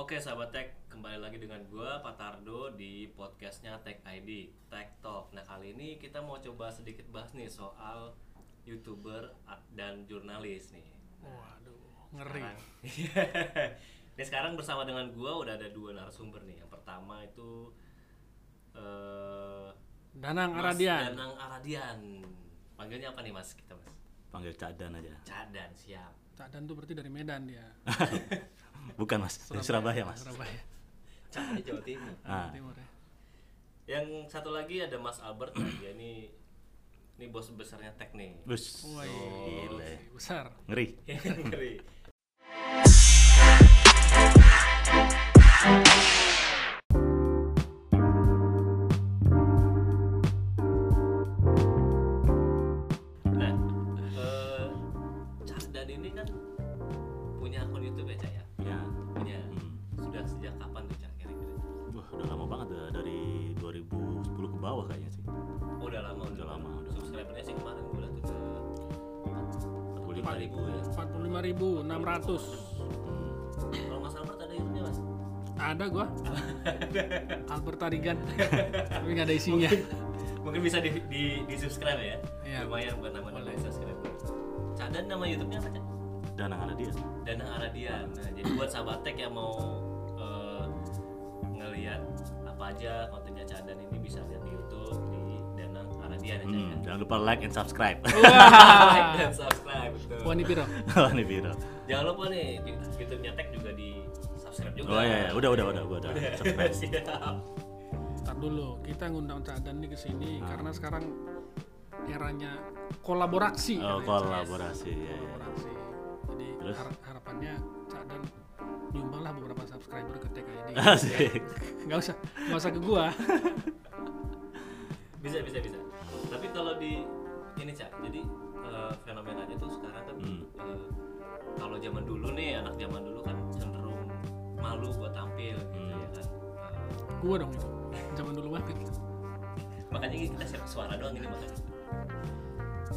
Oke sahabat Tech, kembali lagi dengan gua Patardo di podcastnya Tech ID, Tech Talk. Nah kali ini kita mau coba sedikit bahas nih soal youtuber dan jurnalis nih. Waduh, ngeri. Sekarang, ini sekarang bersama dengan gua udah ada dua narasumber nih. Yang pertama itu eh Danang Mas Aradian. Danang Aradian. Panggilnya apa nih Mas kita Mas? panggil Cadan aja Cadan siap. Cak Dan tuh berarti dari Medan dia. bukan mas dari Surabaya mas Surabaya. Cadan di Jawa Timur. ah, Timur ya. Yang satu lagi ada Mas Albert. Nah, dia ini ini bos besarnya Tech nih. bus Woi, gile. besar. ngeri Ngeri. Albert Tarigan. Tapi nggak ada isinya. Mungkin bisa di, di, di subscribe ya. Iya. Lumayan buat nama-nama subscriber. Cadan nama YouTube-nya apa, Cak? dan ada dia Dana Aradian. Nah, jadi buat sahabat tech yang mau eh, ngelihat apa aja kontennya Cadan ini bisa lihat di YouTube di Dana Aradian ya, hmm, ya. jangan lupa like and subscribe like dan subscribe betul. Ini piro? wah ini viral Jangan lupa nih YouTube-nya Tech juga di subscribe juga. oh iya, iya. udah udah udah gua udah subscribe Siap. Ntar dulu, kita ngundang Cak Dan nih ke sini Ah. karena sekarang eranya kolaborasi. oh katanya. kolaborasi ya, ya. Kolaborasi. Jadi Terus? har- harapannya Cak Dan nyumbanglah beberapa subscriber ke TKID. asik Nggak usah, nggak usah ke gua. bisa bisa bisa tapi kalau di ini cak jadi eh, fenomenanya tuh sekarang kan Hmm. eh, kalau zaman dulu nih anak zaman dulu kan malu buat tampil gitu Hmm. ya kan Gua dong itu. Zaman dulu banget. makanya kita share suara doang ini makanya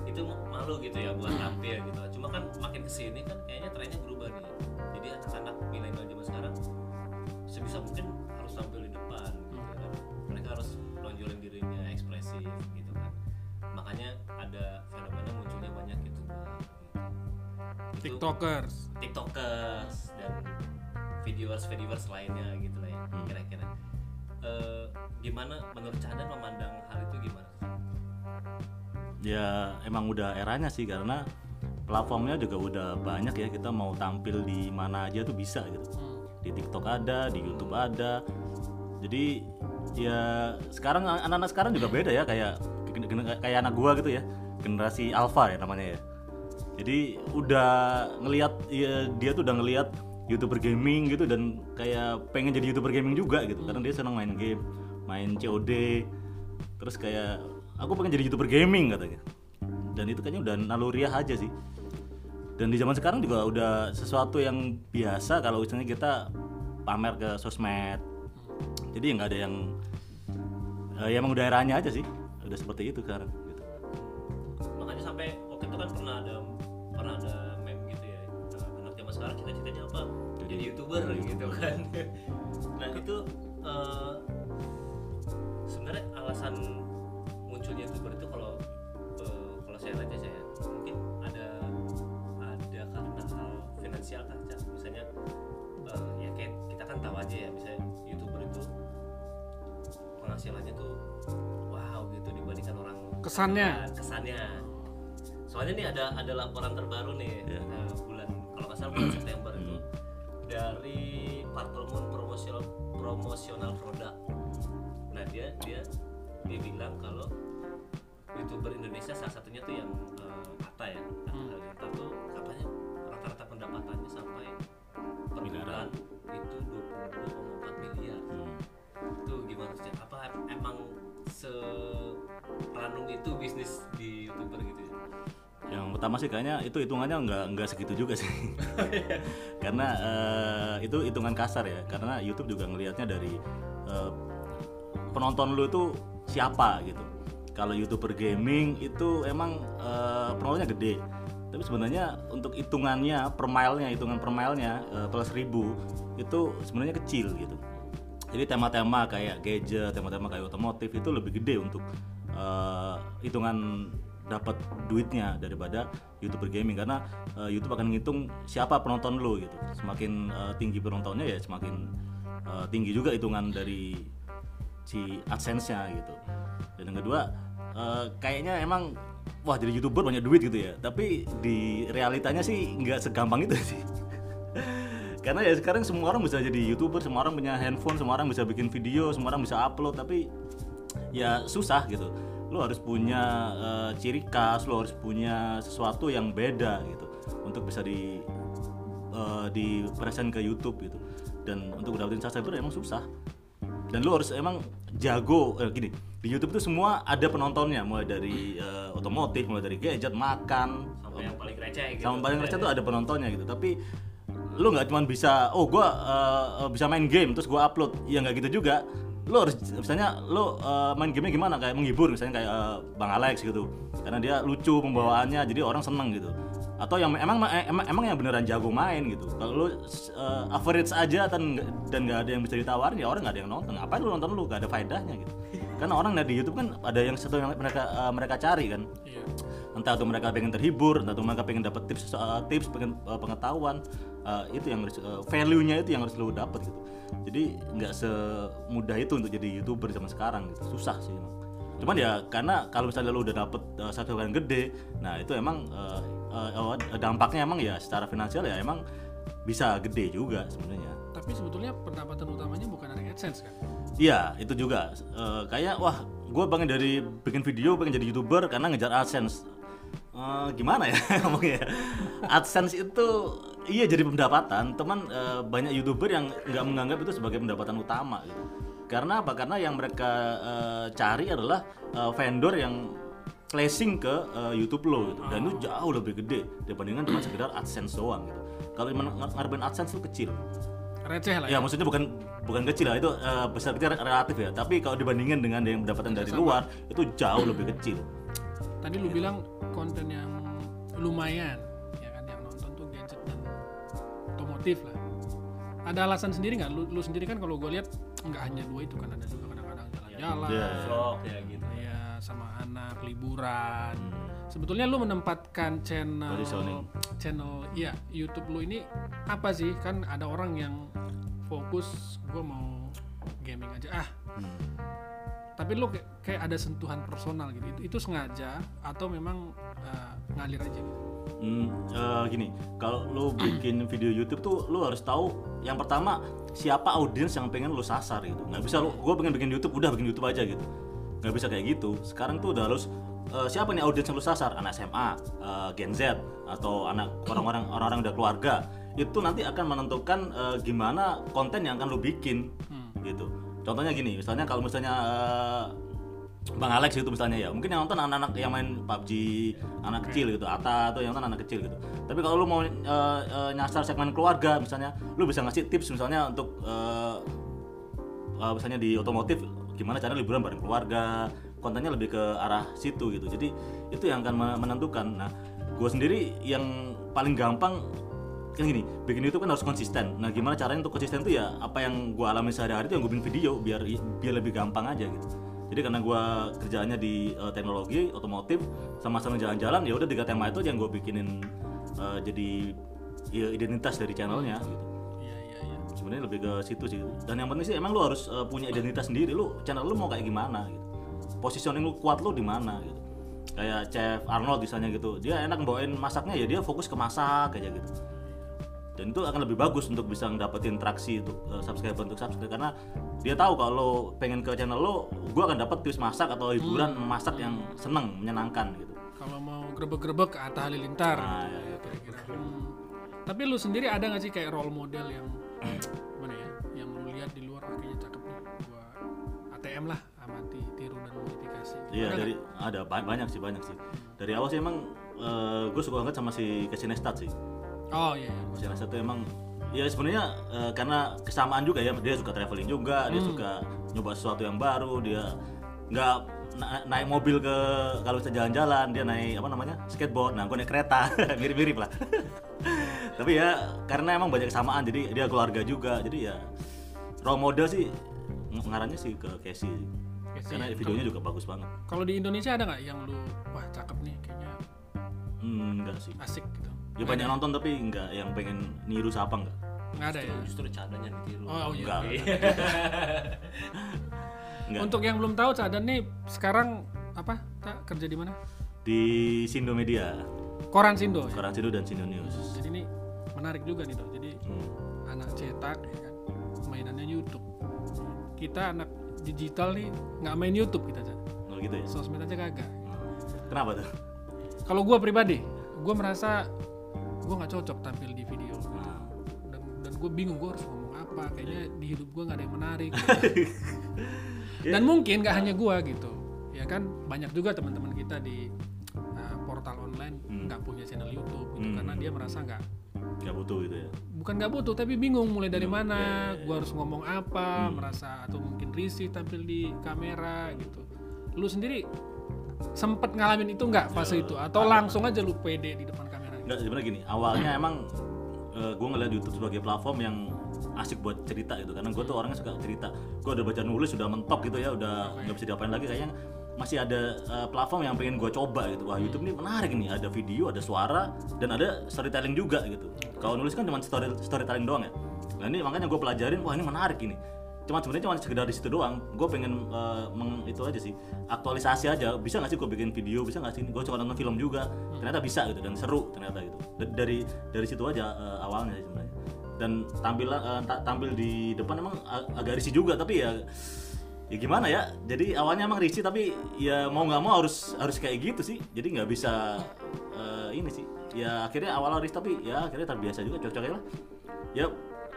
itu ma- malu gitu ya buat tampil gitu cuma kan makin ke sini kan kayaknya trennya berubah nih jadi anak-anak milenial zaman sekarang sebisa mungkin harus tampil di depan gitu kan mereka harus lonjolin dirinya ekspresif gitu kan makanya ada fenomena munculnya banyak gitu. Itu TikTokers. tiktokers dan viewers viewers lainnya gitu lah ya Hmm. kira-kira. Eh, gimana menurut Cadan memandang hal itu gimana? Ya emang udah eranya sih karena platformnya juga udah banyak ya kita mau tampil di mana aja tuh bisa gitu. Hmm. di TikTok ada di YouTube ada. Jadi ya sekarang anak-anak sekarang juga beda ya kayak kayak anak gua gitu ya generasi alpha ya namanya ya. Jadi udah ngelihat ya, dia tuh udah ngelihat youtuber gaming gitu dan kayak pengen jadi youtuber gaming juga gitu. Karena dia senang main game main COD terus kayak aku pengen jadi youtuber gaming katanya. Dan itu kayaknya udah naluriah aja sih. Dan di zaman sekarang juga udah sesuatu yang biasa kalau misalnya kita pamer ke sosmed. Jadi nggak ada yang eh, ya emang udah eranya aja sih. Udah seperti itu sekarang gitu. makanya sampai waktu itu kan pernah ada sekarang cita-citanya apa Jadi- jadi youtuber gitu kan nah itu eh, sebenarnya alasan munculnya youtuber itu kalau eh, kalau saya baca saya mungkin ada ada karena hal finansial kan Cak? misalnya eh, ya kayak kita kan tahu aja ya misalnya youtuber itu penghasilannya tuh wow gitu dibandingkan orang Kesannya. kesannya soalnya nih ada ada laporan terbaru nih Iya. eh, bulan kalau nggak salah bulan September itu dari Parlemen promosional promosional produk. Nah dia dia dia bilang kalau youtuber Indonesia salah satunya tuh yang eh, Atta ya. Atta Hmm. Halilintar tuh katanya rata-rata pendapatannya sampai per bulan itu 22,4 miliar. Hmm. itu gimana sih? Apa emang seranum itu bisnis di youtuber gitu ya yang pertama sih kayaknya itu hitungannya nggak nggak segitu juga sih. Karena eh, itu hitungan kasar ya. Karena YouTube juga ngelihatnya dari eh, penonton lu itu siapa gitu. Kalau youtuber gaming itu emang eh, penontonnya gede. Tapi sebenarnya untuk hitungannya per mile-nya hitungan per mile-nya eh, plus ribu itu sebenarnya kecil gitu. Jadi tema-tema kayak gadget tema-tema kayak otomotif itu lebih gede untuk eh, hitungan dapat duitnya daripada youtuber gaming. Karena eh, YouTube akan menghitung siapa penonton lo gitu. Semakin eh, tinggi penontonnya ya semakin eh, tinggi juga hitungan dari si adsense-nya gitu. Dan yang kedua eh, kayaknya emang wah jadi youtuber banyak duit gitu ya. Tapi di realitanya sih nggak segampang itu sih. Karena ya sekarang semua orang bisa jadi youtuber semua orang punya handphone semua orang bisa bikin video semua orang bisa upload. Tapi ya susah gitu lo harus punya eh, ciri khas lo harus punya sesuatu yang beda gitu untuk bisa di eh, di present ke YouTube gitu. Dan untuk dapetin subscriber emang susah. Dan lu harus emang jago eh, gini di YouTube itu semua ada penontonnya mulai dari eh, otomotif mulai dari gadget makan sampai yang paling receh gitu. sama paling receh tuh ada penontonnya gitu. Tapi lu nggak cuma bisa oh gua eh, bisa main game terus gua upload. Ya nggak gitu juga lu harus misalnya lu eh, main gamenya gimana? Kayak menghibur misalnya kayak eh, bang Alex gitu. Karena dia lucu pembawaannya jadi orang seneng gitu. Atau yang emang emang, emang yang beneran jago main gitu. Kalau lu eh, average aja dan dan nggak ada yang bisa ditawarin ya orang nggak ada yang nonton. Ngapain lu nonton lu gak ada faedahnya gitu. Karena orang di YouTube kan ada yang satu yang mereka eh, mereka cari kan. Iya. entah itu mereka pengen terhibur entah itu mereka pengen dapat tips uh, tips pengen uh, pengetahuan uh, itu yang harus uh, value-nya itu yang harus lu dapat gitu jadi nggak semudah itu untuk jadi youtuber zaman sekarang gitu susah sih emang cuman ya karena kalau misalnya lu udah dapet uh, satu yang gede nah itu emang uh, uh, uh, dampaknya emang ya secara finansial ya emang bisa gede juga sebenarnya Tapi sebetulnya pendapatan utamanya bukan dari AdSense kan? Iya, itu juga. Eh, kayak wah, gue pengen dari bikin video, pengen jadi youtuber karena ngejar AdSense. Eh, gimana ya ngomongnya? AdSense itu iya jadi pendapatan. Teman eh, banyak youtuber yang nggak menganggap itu sebagai pendapatan utama. Gitu. Karena apa? Karena yang mereka eh, cari adalah eh, vendor yang flashing ke eh, YouTube lo gitu. Dan itu jauh lebih gede dibandingkan cuma sekedar AdSense doang gitu. Kalau men- ngarepin AdSense itu kecil. Receh lah Ya ya. maksudnya bukan bukan kecil lah itu eh, besar kecil relatif ya. Tapi kalau dibandingin dengan yang pendapatan dari luar itu jauh lebih kecil. Tadi lu bilang konten yang lumayan, otomotif lah. Ada alasan sendiri nggak? Lu, lu sendiri kan kalau gue lihat nggak hanya dua itu kan ada juga kadang-kadang jalan-jalan, Iya. vlog ya gitu ya sama anak liburan. Sebetulnya lu menempatkan channel channel ya YouTube lu ini apa sih? Kan ada orang yang fokus gue mau gaming aja ah. Tapi lu kayak, kayak ada sentuhan personal gitu. Itu, itu sengaja atau memang uh, ngalir aja gitu? Hmm, eh, gini, kalau lu bikin video YouTube tuh lu harus tahu yang pertama siapa audiens yang pengen lu sasar gitu. Nggak bisa lu, gue pengen bikin YouTube udah bikin YouTube aja gitu. Nggak bisa kayak gitu. Sekarang tuh udah harus eh, siapa nih audiens yang lu sasar? Anak SMA, eh, Gen Z, atau anak orang-orang orang-orang udah keluarga. Itu nanti akan menentukan eh, gimana konten yang akan lu bikin gitu. Contohnya gini, misalnya kalau misalnya eh, Bang Alex itu misalnya ya, mungkin yang nonton anak-anak yang main PUBG, anak kecil gitu, Ata atau yang nonton anak kecil gitu. Tapi kalau lu mau eh, eh, nyasar segmen keluarga misalnya, lu bisa ngasih tips misalnya untuk eh, eh, misalnya di otomotif gimana cara liburan bareng keluarga, kontennya lebih ke arah situ gitu. Jadi itu yang akan me- menentukan. Nah, gue sendiri yang paling gampang kan gini, bikin YouTube kan harus konsisten. Nah, gimana caranya untuk konsisten itu ya apa yang gue alami sehari-hari itu yang gue bikin video biar biar lebih gampang aja gitu. Jadi karena gue kerjaannya di eh, teknologi otomotif sama sama jalan-jalan ya udah tiga tema itu aja yang gue bikinin eh, jadi ya, identitas dari channelnya gitu. Iya iya iya. Sebenarnya lebih ke situ sih. Dan yang penting sih emang lu harus eh, punya identitas sendiri. Lu channel lu mau kayak gimana gitu. Positioning lu kuat lu di mana gitu. Kayak Chef Arnold misalnya gitu. Dia enak bawain masaknya ya dia fokus ke masak aja gitu dan itu akan lebih bagus untuk bisa dapetin traksi untuk uh, subscriber untuk subscribe karena dia tahu kalau pengen ke channel lo gue akan dapat tips masak atau hiburan masak yang seneng menyenangkan gitu Kalau mau grebek-grebek Atta Halilintar. Nah, ya, gitu, kira-kira. Hmm. Tapi lu sendiri ada nggak sih kayak role model yang gimana ya? Yang lu lihat di luar ah, kayaknya cakep nih. Gua ATM lah, amati, tiru dan modifikasi. iya Ada dari ada ba- banyak sih banyak sih dari awal sih emang gue suka banget sama si Casey Neistat sih? Oh iya. iya. Neistat tuh emang ya sebenarnya eh, karena kesamaan juga ya dia suka traveling juga dia suka nyoba sesuatu yang baru dia nggak na- naik mobil ke kalau bisa jalan-jalan dia naik apa namanya skateboard nah gue naik kereta mirip-mirip lah tapi ya karena emang banyak kesamaan jadi dia keluarga juga jadi ya role model sih ng- ngarannya sih ke Casey Casey. karena videonya juga bagus banget Kalau di Indonesia ada nggak yang lu wah cakep nih kayaknya hmm, enggak sih asik gitu? Ya banyak nonton tapi enggak yang pengen niru siapa enggak Nggak ada ya. justru cadanya ditiru Oh, oh iya. enggak Untuk yang belum tahu Cadan nih sekarang apa? Tak kerja di mana? di Sindo Media Koran Sindo ya. Koran Sindo dan Sindo News Jadi ini menarik juga nih, Dok. Jadi Hmm. anak cetak ya kan mainannya YouTube. Kita anak digital nih nggak main YouTube kita aja. Oh gitu ya Sosmed aja kagak. kenapa tuh Kalau gua pribadi, gua merasa gua nggak cocok tampil di video. Nah, Dan dan gue bingung gua harus ngomong apa. Kayaknya di hidup gua nggak ada yang menarik. dan mungkin nggak hanya gua gitu. Ya kan banyak juga teman-teman kita di uh, portal online nggak punya channel YouTube gitu Hmm. karena dia merasa nggak nggak butuh gitu ya bukan nggak butuh tapi bingung mulai dari Bingung, mana ya, ya, ya. gua harus ngomong apa merasa atau mungkin risih tampil di kamera gitu lu sendiri sempet ngalamin itu nggak fase itu atau langsung aja lu pede di depan sebenarnya gini, awalnya emang gue ngeliat YouTube sebagai platform yang asik buat cerita gitu. Karena gue tuh orangnya suka cerita. Gue udah baca nulis sudah mentok gitu ya udah nggak bisa diapain lagi. Kayaknya masih ada uh, platform yang pengen gue coba gitu. Wah YouTube ini menarik nih. Ada video ada suara dan ada storytelling juga gitu. Kalau nulis kan cuma story storytelling doang ya. Nah ini makanya gue pelajarin wah ini menarik ini cuma sebenarnya cuma sekedar di situ doang. Gue pengen uh, meng, itu aja sih. Aktualisasi aja. Bisa nggak sih gue bikin video? Bisa nggak sih? Gue suka nonton film juga. Ternyata bisa gitu dan seru ternyata gitu. Da- dari dari situ aja uh, awalnya sih sebenarnya. Dan tampil uh, ta- tampil di depan emang ag- agak risih juga tapi ya ya gimana ya? Jadi awalnya emang risih tapi ya mau nggak mau harus harus kayak gitu sih. Jadi nggak bisa uh, ini sih. Ya akhirnya awal risih tapi ya akhirnya terbiasa juga cocok aja lah. Ya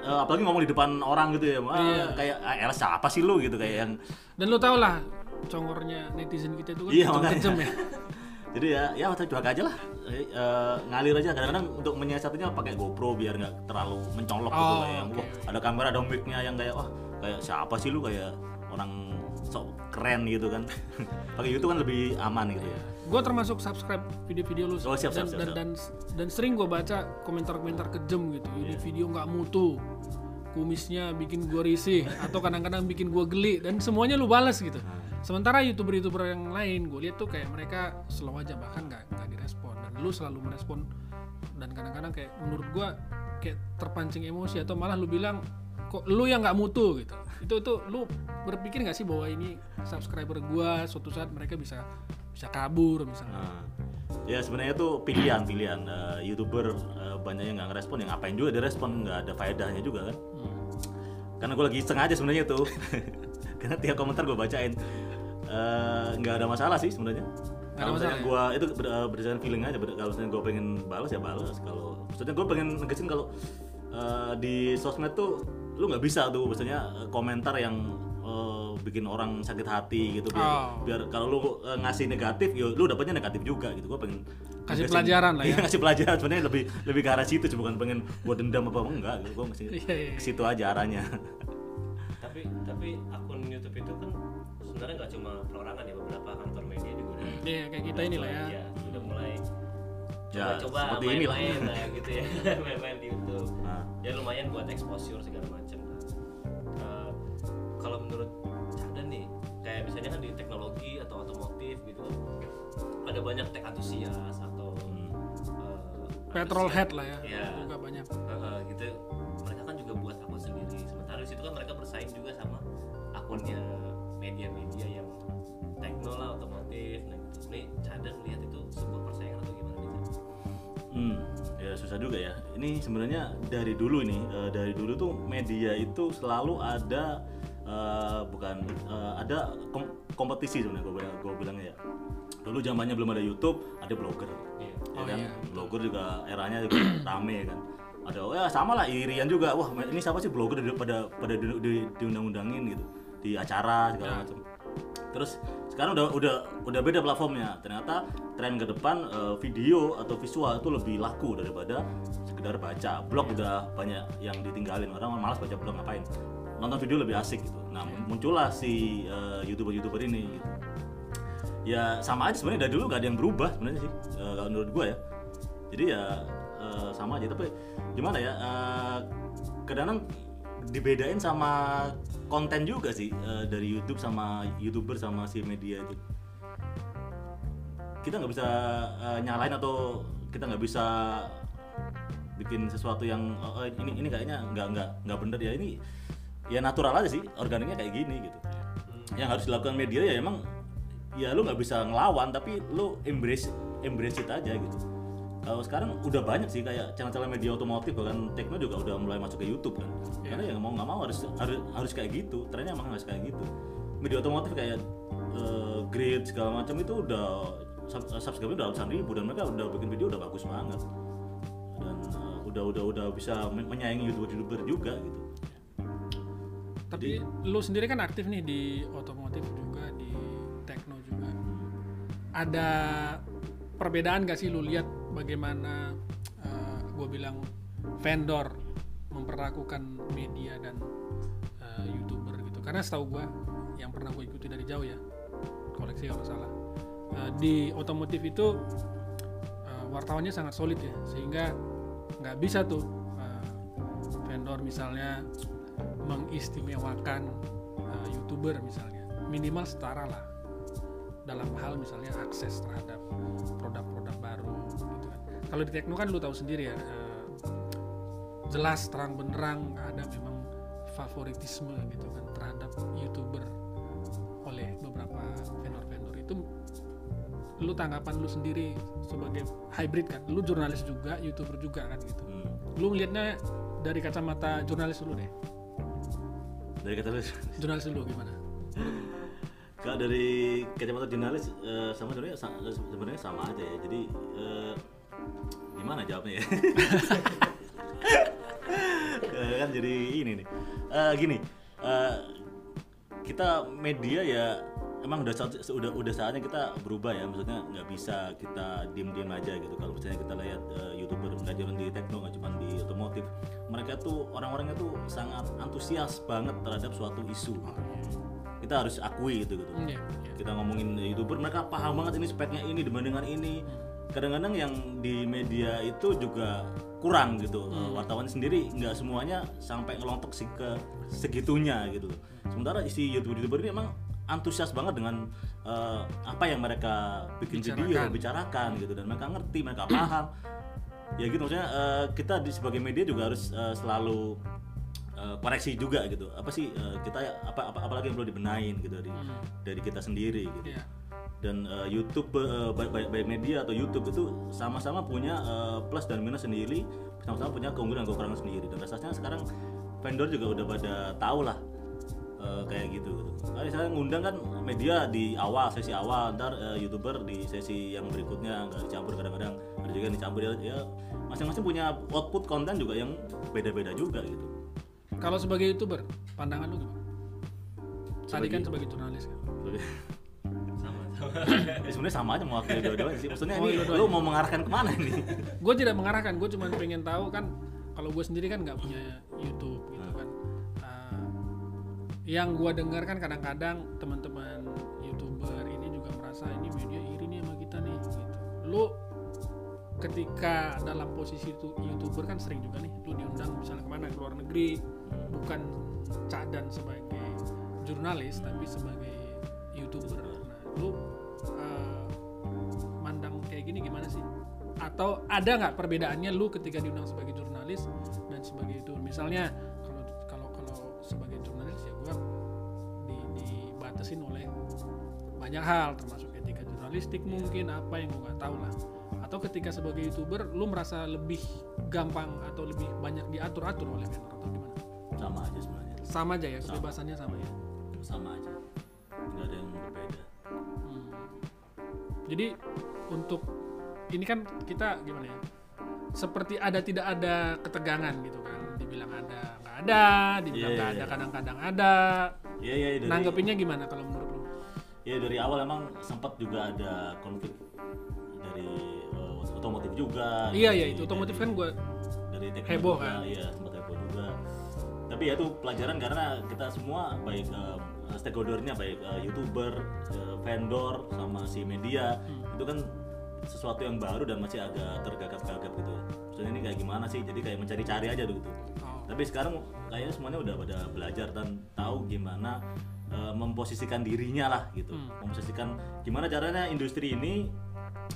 uh, apalagi ngomong di depan orang gitu ya ah, Iya. kayak ah, elah siapa sih lu? gitu kayak yang dan lu tau lah congornya netizen kita itu kan Iya, kejam ya. Jadi ya ya kita cuek aja lah. Eh, eh, ngalir aja. Kadang-kadang untuk menyiasatinya pakai GoPro biar nggak terlalu mencolok gitu Oh, kayak yang oke, wah ada kamera ada mic-nya yang kayak wah kayak siapa sih lu? Kayak orang sok keren gitu kan. Pakai YouTube kan lebih aman gitu. Ya gue termasuk subscribe video-video lu Oh, siap, dan, siap, siap, dan, siap. dan dan sering gue baca komentar-komentar kejem gitu. Ini Iya. video nggak mutu. Kumisnya bikin gue risih atau kadang-kadang bikin gue geli dan semuanya lu balas gitu. Nah. sementara youtuber-youtuber yang lain gue lihat tuh kayak mereka slow aja bahkan nggak nggak direspon. Dan lu selalu merespon dan kadang-kadang kayak menurut gue kayak terpancing emosi atau malah lu bilang kok lu yang nggak mutu gitu. Itu tuh lu berpikir nggak sih bahwa ini subscriber gua suatu saat mereka bisa bisa kabur misalnya? Nah, ya sebenarnya tuh pilihan pilihan Eh, youtuber eh, banyak yang nggak ngerespon yang ngapain juga direspon nggak ada faedahnya juga kan? Hmm. karena gue lagi iseng aja sebenarnya tuh. Karena tiap komentar gue bacain. Eh, nggak ada masalah sih sebenarnya. Kalau misalnya gue itu ber- berdasarkan feeling aja kalau misalnya gue pengen balas ya balas. Kalau maksudnya gue pengen negesin kalau eh, di sosmed tuh lu nggak bisa tuh maksudnya eh, komentar yang eh, bikin orang sakit hati gitu biar, Oh. biar kalau lu eh, ngasih negatif ya lu dapatnya negatif juga gitu gue pengen Kasih negesin- pelajaran lah ya. Iya, ngasih pelajaran sebenarnya lebih lebih ke arah situ bukan pengen buat dendam apa enggak gitu gue masih Iya, iya, ke situ aja arahnya tapi tapi akun YouTube itu kan sebenarnya nggak cuma perorangan ya beberapa kantor media juga udah Iya kayak kita ini lah ya Iya, udah mulai Ya, coba-coba seperti inilah. main-main lah gitu ya main-main di YouTube. Ya lumayan buat exposure segala macam kan Eh, kalau menurut Cadan nih kayak misalnya kan di teknologi atau otomotif gitu ada banyak tech antusias atau Hmm. eh, petrol head lah ya Iya. juga banyak. Heeh, gitu. Mereka kan juga buat akun sendiri. Sementara di situ kan mereka bersaing juga sama akunnya media-media yang tekno lah otomotif nah gitu. Nih Cadan lihat ya susah juga ya. Ini sebenarnya dari dulu nih, eh, dari dulu tuh media itu selalu ada eh, bukan eh, ada kom- kompetisi sebenarnya gue bilang, gue bilangnya ya. Dulu zamannya belum ada YouTube, ada blogger. Iya. Ya Oh, kan? iya. Blogger juga eranya juga rame kan. Ada ya sama lah irian juga. Wah, ini siapa sih blogger pada pada di, di, diundang-undangin gitu di acara segala macam. Terus sekarang udah udah udah beda platformnya. Ternyata tren ke depan eh, video atau visual itu lebih laku daripada sekedar baca. Blog udah banyak yang ditinggalin orang malas baca blog ngapain. Nonton video lebih asik gitu. Nah, muncullah si eh, youtuber-youtuber ini gitu. ya sama aja sebenarnya dari dulu gak ada yang berubah sebenarnya sih kalau menurut gue ya jadi ya eh, sama aja tapi gimana ya eh, kadang-kadang dibedain sama konten juga sih eh, dari YouTube sama youtuber sama si media itu. Kita nggak bisa eh, nyalain atau kita nggak bisa bikin sesuatu yang oh, oh, ini ini kayaknya nggak nggak nggak bener ya. Ini ya natural aja sih organiknya kayak gini gitu. Yang harus dilakukan media ya emang ya lu nggak bisa ngelawan tapi lu embrace embrace it aja gitu kalau sekarang udah banyak sih kayak channel-channel media otomotif bahkan Tekno juga udah mulai masuk ke YouTube kan. Karena ya mau nggak mau harus harus harus kayak gitu trennya emang harus kayak gitu. Media otomotif kayak eh, Grid segala macam itu udah sub- subscribe udah ratusan ribu dan mereka udah bikin video udah bagus banget. Dan eh, udah udah udah bisa men- menyaingi youtuber-youtuber juga gitu. Tapi lu sendiri kan aktif nih di otomotif juga di tekno juga. Ada perbedaan gak sih lu lihat bagaimana gue bilang vendor memperlakukan media dan eh, youtuber gitu? Karena setahu gue yang pernah gue ikuti dari jauh ya koleksi kalau salah eh, di otomotif itu eh, wartawannya sangat solid ya sehingga nggak bisa tuh eh, vendor misalnya mengistimewakan uh, youtuber misalnya minimal setara lah dalam hal misalnya akses terhadap produk-produk kalau di tekno kan lu tahu sendiri ya uh, jelas terang benderang ada memang favoritisme gitu kan terhadap youtuber oleh beberapa vendor-vendor. Itu lu tanggapan lu sendiri sebagai hybrid kan? Lu jurnalis juga youtuber juga kan gitu. Hmm. lu ngelihatnya dari kacamata jurnalis dulu deh. Dari lu jurnalis. Dulu gimana? Kalau dari kacamata jurnalis eh, sama sebenarnya sebenarnya sama aja ya. Jadi eh, gimana jawabnya ya? Kan jadi ini nih. Eh, gini, eh, kita media ya emang udah udah udah saatnya kita berubah ya. Maksudnya nggak bisa kita diem-diem aja gitu. Kalau misalnya kita lihat eh, youtuber nggak cuma di tekno nggak cuma di otomotif, mereka tuh orang-orangnya tuh sangat antusias banget terhadap suatu isu. Kita harus akui gitu gitu iya, iya. kita ngomongin youtuber mereka paham banget ini speknya ini dibandingkan ini kadang-kadang yang di media itu juga kurang gitu. Wartawan sendiri nggak semuanya sampai ngelontok sih ke segitunya gitu sementara isi youtuber youtuber ini emang antusias banget dengan eh, apa yang mereka bikin video Bicarakan. bicarakan gitu. Dan mereka ngerti mereka paham. Ya gitu maksudnya eh, kita di sebagai media juga harus eh, selalu eh, koreksi juga gitu. Apa sih eh, kita apa, apa apalagi yang perlu dibenain gitu dari dari kita sendiri gitu. Iya. Dan eh, YouTube eh, baik, baik media atau YouTube itu sama-sama punya eh, plus dan minus sendiri sama-sama punya keunggulan dan kekurangan sendiri dan rasanya sekarang vendor juga udah pada tahu lah eh, kayak gitu. Kalau saya ngundang kan media di awal sesi awal ntar eh, youtuber di sesi yang berikutnya nggak dicampur kadang-kadang ada juga yang dicampur ya, ya masing-masing punya output konten juga yang beda-beda juga gitu Kalau sebagai youtuber, pandangan lu gimana? Tadi Sebagai- kan sebagai jurnalis kan. Ya, sebenarnya sama aja mewakili dua-duanya sih maksudnya Oh, ini dua-duanya. lu mau mengarahkan ke mana ini Gue tidak mengarahkan, gue cuma pengen tahu kan kalau gue sendiri kan nggak punya YouTube gitu kan. Ah, yang gue dengar kan kadang-kadang teman-teman youtuber ini juga merasa ini media iri nih sama kita nih gitu. Lu ketika dalam posisi itu youtuber kan sering juga nih lu diundang misalnya ke mana ke luar negeri bukan cadan sebagai jurnalis tapi sebagai youtuber nah lu kayak gini gimana sih? Atau ada nggak perbedaannya lu ketika diundang sebagai jurnalis dan sebagai itu? Misalnya kalau kalau kalau sebagai jurnalis ya gua di, dibatasin oleh banyak hal termasuk etika jurnalistik mungkin apa yang gua nggak tahu lah. Atau ketika sebagai youtuber lu merasa lebih gampang atau lebih banyak diatur atur oleh vendor atau gimana? Sama aja sebenarnya. Sama aja ya? Kebebasannya sama ya? Sama aja. Nggak ada yang berbeda Hmm. Jadi untuk ini kan kita gimana ya? Seperti ada tidak ada ketegangan gitu kan. Dibilang ada nggak ada, dibilang Iya, nggak iya, ada iya. kadang-kadang ada. iya iya dari Nanggepinnya gimana kalau menurut lu? ya dari awal emang sempat juga ada konflik dari eh, otomotif juga Iya iya itu otomotif kan gue dari Heboh juga, kan? iya sempat heboh juga tapi ya itu pelajaran karena kita semua baik eh, stakeholdernya baik eh, youtuber eh, vendor sama si media itu kan sesuatu yang baru dan masih agak tergagap-gagap gitu. Ya maksudnya ini kayak gimana sih? Jadi kayak mencari-cari aja gitu Oh. tapi sekarang kayaknya semuanya udah pada belajar dan tahu gimana eh, memposisikan dirinya lah gitu. Memposisikan gimana caranya industri ini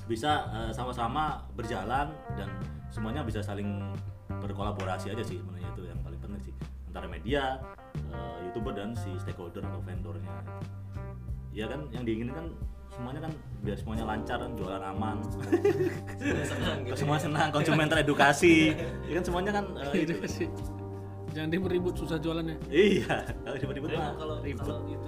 bisa eh, sama-sama berjalan dan semuanya bisa saling berkolaborasi aja sih sebenarnya itu yang paling penting sih. Antara media eh, youtuber dan si stakeholder atau vendornya. Ya kan? Yang diinginkan semuanya kan biar semuanya lancar kan jualan aman. Semua senang gitu semua senang konsumen teredukasi. Ya kan semuanya kan eh, Itu. Jangan ribut-ribut susah jualannya. iya kalau Tapi mah kalau ribet. kalau itu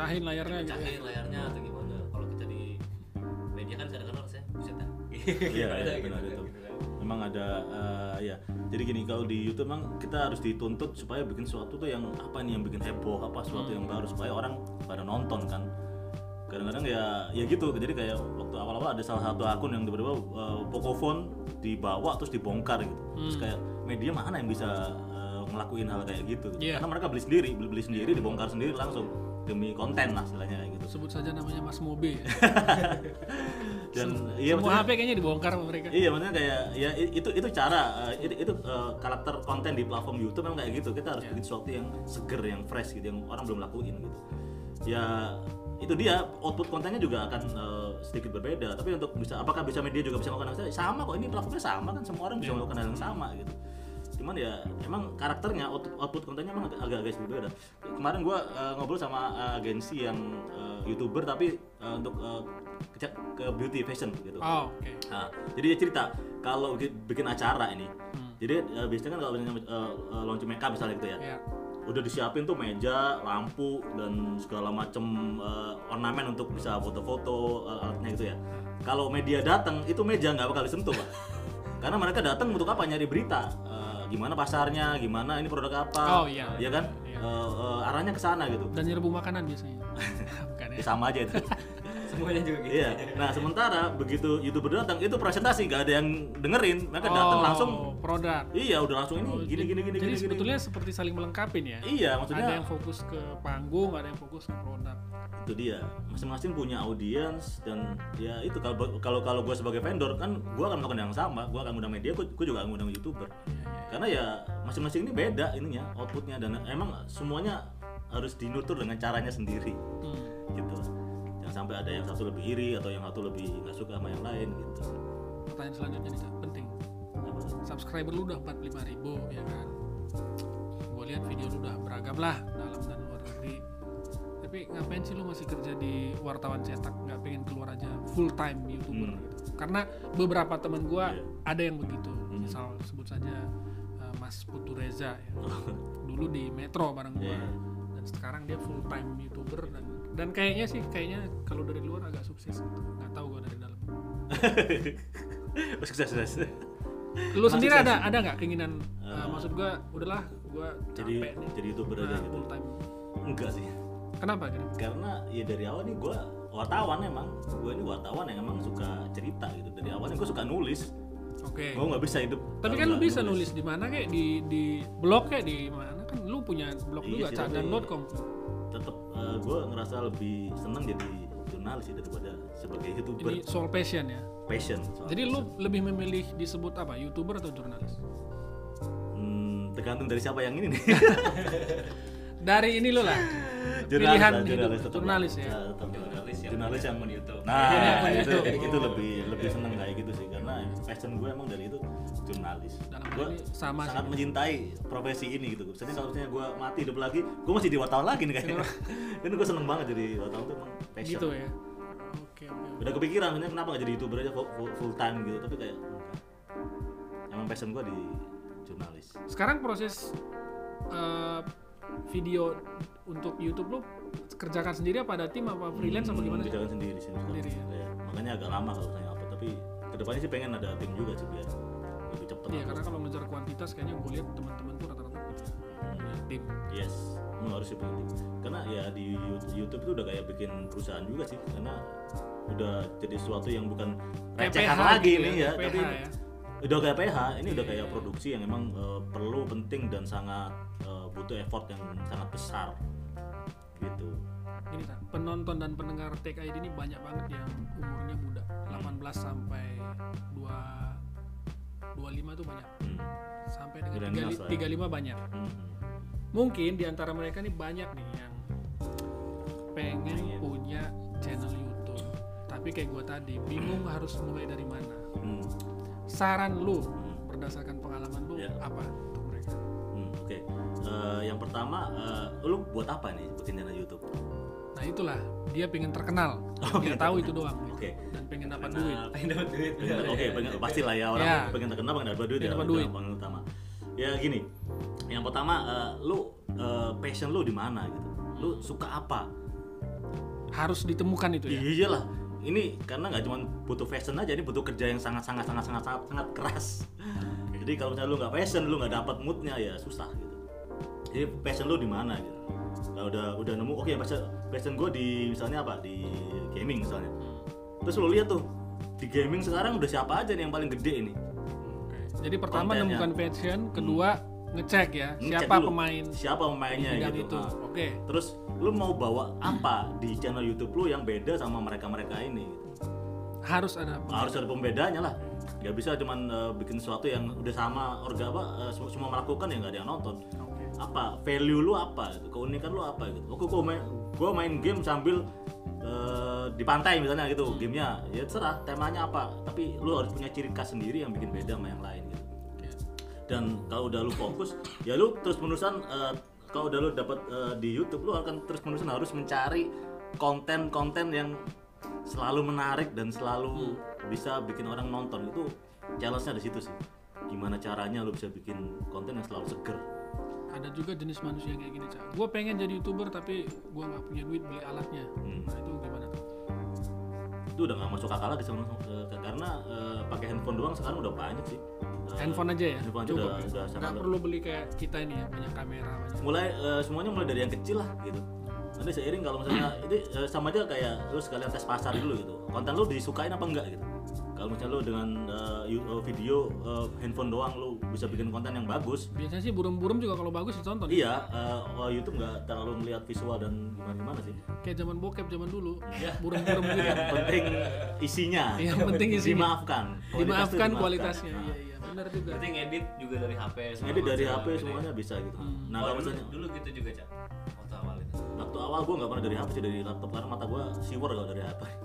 Hmm. Pecah-pecahin layarnya gitu. ya. pecahin layarnya atau gimana kalau kita di media kan kadang-kadang rasanya buset dah Iya, Ada iya, gitu benar kan, itu. gitu kan. Memang ada eh, ya. Jadi gini kalau di YouTube memang kita harus dituntut supaya bikin sesuatu tuh yang apa nih yang bikin heboh, apa sesuatu yang baru supaya orang pada nonton kan. Kadang-kadang ya ya gitu. Jadi kayak waktu awal-awal ada salah satu akun yang tiba-tiba eh, Pocophone dibawa terus dibongkar gitu. Terus kayak media mana yang bisa eh, ngelakuin hal kayak gitu. gitu. Iya. Karena mereka beli sendiri, beli, beli sendiri, dibongkar sendiri langsung demi konten lah istilahnya kayak gitu. Sebut saja namanya Mas Mobe ya. Dan iya Semua HP kayaknya dibongkar sama mereka. Iya, maksudnya kayak ya itu itu cara uh, itu, itu uh, karakter konten di platform YouTube memang kayak gitu. Kita harus bikin sesuatu yang seger, yang fresh gitu, yang orang belum lakuin gitu. Ya itu dia output kontennya juga akan uh, sedikit berbeda. Tapi untuk bisa apakah bisa media juga bisa melakukan hal yang sama? sama kok ini platformnya sama kan semua orang bisa melakukan hal yang sama gitu. Cuman ya emang karakternya output, output kontennya emang agak- agak-agak sedikit berbeda. Kemarin gua uh, ngobrol sama uh, agensi yang uh, youtuber tapi uh, untuk uh, ke, ke beauty fashion gitu. Oh, oke. Nah, jadi dia cerita kalau bi- bikin acara ini, Hmm. jadi eh, biasanya kan kalau misalnya eh, eh, launching makeup misalnya gitu ya, Ya. udah disiapin tuh meja, lampu dan segala macem eh, ornamen untuk bisa foto-foto eh, alatnya gitu ya. Kalau media datang itu meja nggak bakal disentuh pak, karena mereka datang untuk apa? Nyari berita, gimana pasarnya, gimana ini produk apa, Oh, iya. ya kan? Iya. Eh, eh, arahnya ke sana gitu. Dan nyerbu makanan biasanya. Bukan Ya, ya. sama aja itu. semuanya juga gitu Iya. Nah sementara begitu youtuber datang itu presentasi nggak ada yang dengerin, mereka datang Oh, langsung produk. Iya udah langsung ini Oh, gini gini gini Jadi gini. gini. sebetulnya seperti saling melengkapi ya. Iya maksudnya Ada yang fokus ke panggung, ada yang fokus ke produk. itu dia masing-masing punya audiens dan ya itu kalau kalau kalau gue sebagai vendor kan gue akan melakukan yang sama gue akan undang media gue juga akan undang youtuber karena ya masing-masing ini beda ininya outputnya dan emang semuanya harus dinutur dengan caranya sendiri Hmm. gitu jangan sampai ada yang satu lebih iri atau yang satu lebih nggak suka sama yang lain gitu Pertanyaan selanjutnya nih, penting. Apa? Subscriber lu udah 45 ribu ya kan. Gue lihat video lu udah beragam lah dalam dan luar negeri. Tapi ngapain sih lu masih kerja di wartawan cetak? Nggak pengen keluar aja full time youtuber Hmm. gitu. Karena beberapa temen gua Iya. ada yang begitu. Hmm. Misal sebut saja uh, Mas Putu Reza ya. Dulu di Metro bareng gua. Iya. Dan sekarang dia full time youtuber dan dan kayaknya sih kayaknya kalau dari luar agak sukses gitu. Nggak tahu gua dari dalam. sukses sukses Lu sendiri sukses. ada ada nggak keinginan uh, Eh. maksud gua udahlah gua jadi nih. jadi youtuber aja Nah, gitu full time. enggak sih Kenapa karena ya dari awal nih gue wartawan emang gue ini wartawan yang emang suka cerita gitu dari awalnya gue suka nulis Oke. gue nggak bisa hidup Tapi kan lu bisa nulis di mana kayak di di blog kayak di mana kan lu punya blog Iya juga cadan.com. tetap gue ngerasa lebih seneng jadi jurnalis sih daripada sebagai youtuber Ini soal passion ya. passion soal Jadi lu passion. lebih memilih disebut apa? YouTuber atau jurnalis? Hmm, tergantung dari siapa yang ini nih Dari ini lu lah. Jurnalis Pilihan lah, hidup jurnalis tetap jurnalis ya. tetap Jurnalis yang jurnalis yang YouTube. nah akun itu YouTube. itu lebih lebih seneng kayak gitu sih karena passion gue emang dari itu jurnalis Dalam gue ini sama sangat sih. mencintai profesi ini gitu misalnya kalau misalnya gue mati hidup lagi gue masih di wartawan lagi nih kayaknya kan gue seneng banget jadi wartawan tuh emang passion Gitu ya. Oke oke. udah kepikiran sebenarnya kenapa gak jadi youtuber aja full, full, time gitu tapi kayak emang passion gue di jurnalis Sekarang proses eh, video untuk YouTube lu kerjakan sendiri apa ada tim apa freelance apa gimana sih? kerjakan sendiri sih. Sendiri ya? Iya, makanya agak lama kalau misalnya apa tapi ke depannya sih pengen ada tim juga sih biar Iya karena kalau ngejar kuantitas kayaknya gue lihat teman-teman tuh rata-rata punya, punya tim. Yes, lu harus penting. Karena ya di YouTube itu udah kayak bikin perusahaan juga sih, karena udah jadi sesuatu yang bukan recehan lagi gitu nih ya, kayak tapi ya. udah kayak PH, ini udah Iya, kayak iya. produksi yang emang eh, perlu penting dan sangat eh, butuh effort yang sangat besar, gitu. Ini tak penonton dan pendengar TKID ini banyak banget yang umurnya muda, 18 sampai 2 25 tuh banyak. Hmm. Sampai dengan Millennials 35 lah ya. 35 banyak. Hmm. Mungkin di antara mereka nih banyak nih yang pengen Pengen. punya channel YouTube. Tapi kayak gue tadi bingung harus mulai dari mana. Hmm. Saran lu Hmm. berdasarkan pengalaman lu Ya. apa untuk mereka? Hmm, Oke, Eh, yang pertama, eh, lu buat apa nih bikin channel YouTube? Nah itulah dia pengen terkenal. Oh, dia pengen tahu itu doang. Oke, Dan pengen dapat duit. pengen dapat duit Pengen- oke, pengen pasti lah ya orang Ya. pengen terkenal pengen dapat duit Pengen ya, dapat itu duit. yang utama. Ya gini, yang pertama, eh, lu eh, passion lu di mana gitu? Lu suka apa? Harus ditemukan itu ya. Iya lah, ini karena nggak cuma butuh fashion aja, ini butuh kerja yang sangat sangat sangat sangat sangat, sangat keras. Jadi kalau misalnya lu nggak passion, lu nggak dapat moodnya ya susah gitu. Jadi passion lu di mana gitu? Kalau udah udah nemu, oke passion passion gue di misalnya apa di gaming misalnya. Terus lu lihat tuh di gaming sekarang udah siapa aja nih yang paling gede ini? Oke. Jadi pertama Kontennya. nemukan passion, kedua ngecek ya Ngecek siapa dulu, pemain Siapa pemainnya gitu. itu. Nah, Oke. Terus lu mau bawa apa di channel YouTube lu yang beda sama mereka-mereka ini? Gitu. Harus ada harus ada pembedanya lah nggak bisa cuman eh, bikin sesuatu yang udah sama orga apa eh, semua, melakukan ya nggak ada yang nonton. Apa value lu apa gitu keunikan lu apa gitu. Oke gue main gue main game sambil eh, di pantai misalnya gitu gamenya ya terserah temanya apa. Tapi lu harus punya ciri khas sendiri yang bikin beda sama yang lain gitu. Dan kalau udah lu fokus ya lu terus menerusan eh, kalau udah lu dapat eh, di YouTube lu akan terus menerusan harus mencari konten-konten yang selalu menarik dan selalu bisa bikin orang nonton. Itu challenge-nya di situ sih. Gimana caranya lu bisa bikin konten yang selalu seger Ada juga jenis manusia kayak gini, Cak. Gue pengen jadi YouTuber tapi gue nggak punya duit beli alatnya. Hmm. Nah, itu gimana tuh? itu udah nggak masuk akal lagi sama eh, karena eh, pakai handphone doang sekarang udah banyak sih Eh, Handphone aja ya? handphone aja Cukup udah- ya? udah Nggak perlu beli kayak kita ini ya, banyak kamera, banyak. mulai eh, semuanya mulai dari yang kecil lah gitu nanti seiring kalau misalnya ini sama aja kayak lu sekalian tes pasar dulu gitu konten lu disukain apa enggak gitu kalau misalnya lu dengan eh, video eh, handphone doang lu bisa bikin konten yang bagus Biasanya sih burung-burung juga kalau bagus ditonton. iya eh, oh, YouTube nggak terlalu melihat visual dan gimana gimana sih Kayak zaman bokep zaman dulu. Iya. Burung-burung gitu. yang penting isinya Yang penting isinya. dimaafkan Kualitas Dimaafkan kualitasnya. Nah, Iya, iya. Benar juga. berarti ngedit juga dari HP jadi dari HP gitu ya. semuanya bisa gitu Hmm. nah Oh, kalau dulu, misalnya dulu gitu juga cak waktu awal itu waktu awal gua nggak pernah dari HP sih dari laptop karena mata gua siwer kalau dari HP iya.